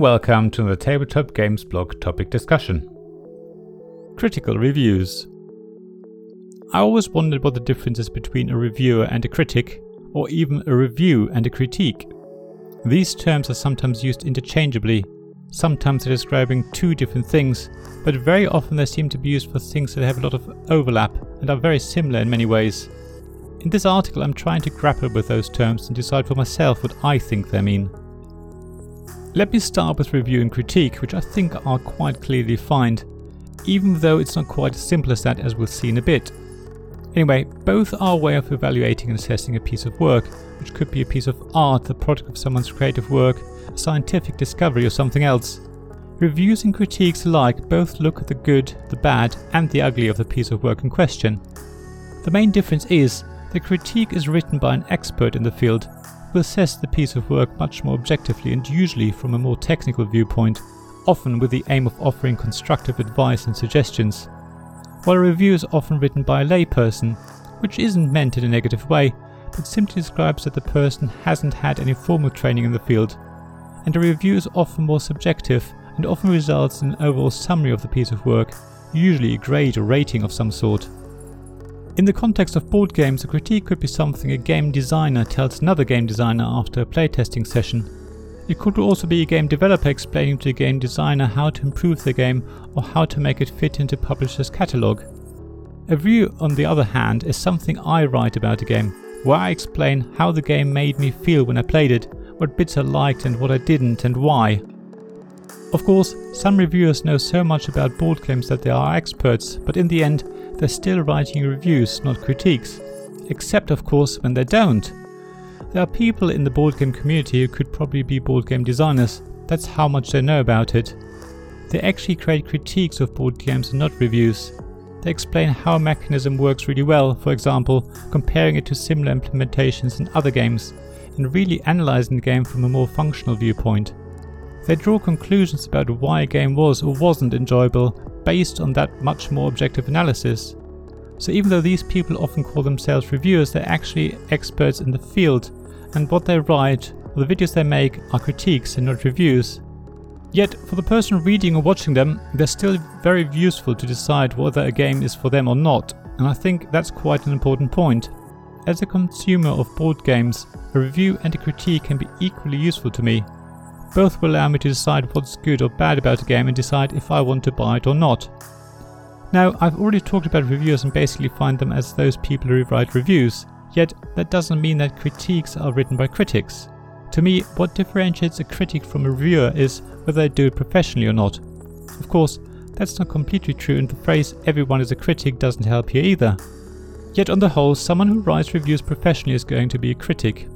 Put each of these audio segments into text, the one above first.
welcome to the Tabletop Games blog topic discussion. Critical reviews. I always wondered what the difference is between a reviewer and a critic, or even a review and a critique. These terms are sometimes used interchangeably, sometimes they're describing two different things, but very often they seem to be used for things that have a lot of overlap and are very similar in many ways. In this article, I'm trying to grapple with those terms and decide for myself what I think they mean. Let me start with review and critique, which I think are quite clearly defined, even though it's not quite as simple as that as we'll see in a bit. Anyway, both are a way of evaluating and assessing a piece of work, which could be a piece of art, the product of someone's creative work, a scientific discovery, or something else. Reviews and critiques alike both look at the good, the bad, and the ugly of the piece of work in question. The main difference is the critique is written by an expert in the field will assess the piece of work much more objectively and usually from a more technical viewpoint, often with the aim of offering constructive advice and suggestions. While a review is often written by a layperson, which isn't meant in a negative way, but simply describes that the person hasn't had any formal training in the field, and a review is often more subjective and often results in an overall summary of the piece of work, usually a grade or rating of some sort. In the context of board games, a critique could be something a game designer tells another game designer after a playtesting session. It could also be a game developer explaining to a game designer how to improve the game or how to make it fit into publisher's catalogue. A review, on the other hand, is something I write about a game, where I explain how the game made me feel when I played it, what bits I liked and what I didn't, and why. Of course, some reviewers know so much about board games that they are experts, but in the end, they're still writing reviews, not critiques. Except, of course, when they don't. There are people in the board game community who could probably be board game designers, that's how much they know about it. They actually create critiques of board games and not reviews. They explain how a mechanism works really well, for example, comparing it to similar implementations in other games, and really analyzing the game from a more functional viewpoint. They draw conclusions about why a game was or wasn't enjoyable based on that much more objective analysis. So even though these people often call themselves reviewers, they're actually experts in the field, and what they write or the videos they make are critiques and not reviews. Yet, for the person reading or watching them, they're still very useful to decide whether a game is for them or not, and I think that's quite an important point. As a consumer of board games, a review and a critique can be equally useful to me, both will allow me to decide what's good or bad about a game and decide if I want to buy it or not. Now, I've already talked about reviewers and basically find them as those people who write reviews, yet that doesn't mean that critiques are written by critics. To me, what differentiates a critic from a reviewer is whether they do it professionally or not. Of course, that's not completely true, and the phrase everyone is a critic doesn't help here either. Yet, on the whole, someone who writes reviews professionally is going to be a critic.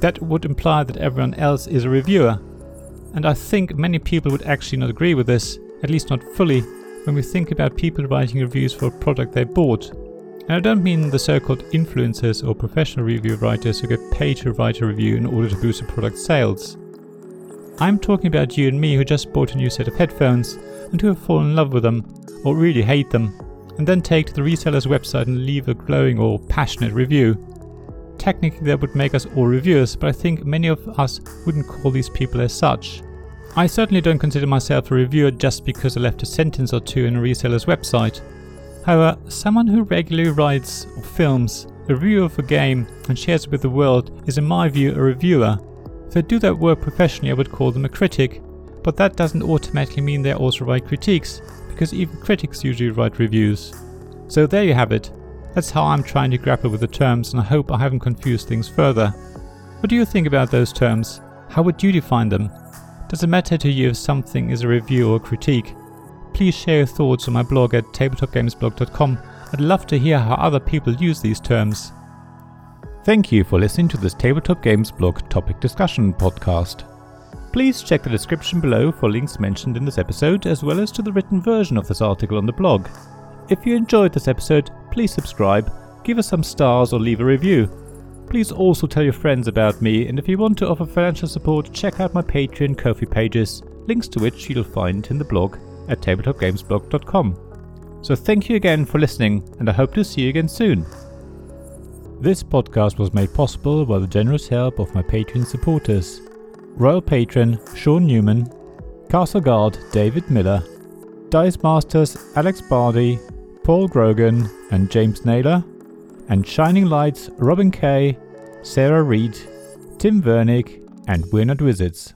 That would imply that everyone else is a reviewer, and I think many people would actually not agree with this, at least not fully, when we think about people writing reviews for a product they bought. And I don't mean the so called influencers or professional review writers who get paid to write a review in order to boost a product's sales. I'm talking about you and me who just bought a new set of headphones and who have fallen in love with them, or really hate them, and then take to the reseller's website and leave a glowing or passionate review. Technically, that would make us all reviewers, but I think many of us wouldn't call these people as such. I certainly don't consider myself a reviewer just because I left a sentence or two in a reseller's website. However, someone who regularly writes or films a review of a game and shares it with the world is, in my view, a reviewer. If they do that work professionally, I would call them a critic, but that doesn't automatically mean they also write critiques, because even critics usually write reviews. So there you have it. That's how I'm trying to grapple with the terms, and I hope I haven't confused things further. What do you think about those terms? How would you define them? Does it matter to you if something is a review or a critique? Please share your thoughts on my blog at tabletopgamesblog.com. I'd love to hear how other people use these terms. Thank you for listening to this Tabletop Games blog topic discussion podcast. Please check the description below for links mentioned in this episode, as well as to the written version of this article on the blog. If you enjoyed this episode, please subscribe, give us some stars, or leave a review. Please also tell your friends about me, and if you want to offer financial support, check out my Patreon Ko-fi pages, links to which you'll find in the blog at tabletopgamesblog.com. So thank you again for listening, and I hope to see you again soon. This podcast was made possible by the generous help of my Patreon supporters Royal Patron Sean Newman, Castle Guard David Miller, Dice Masters Alex Bardi, Paul Grogan, and James Naylor, and Shining Lights Robin Kay, Sarah Reed, Tim Vernick, and We're Not Wizards.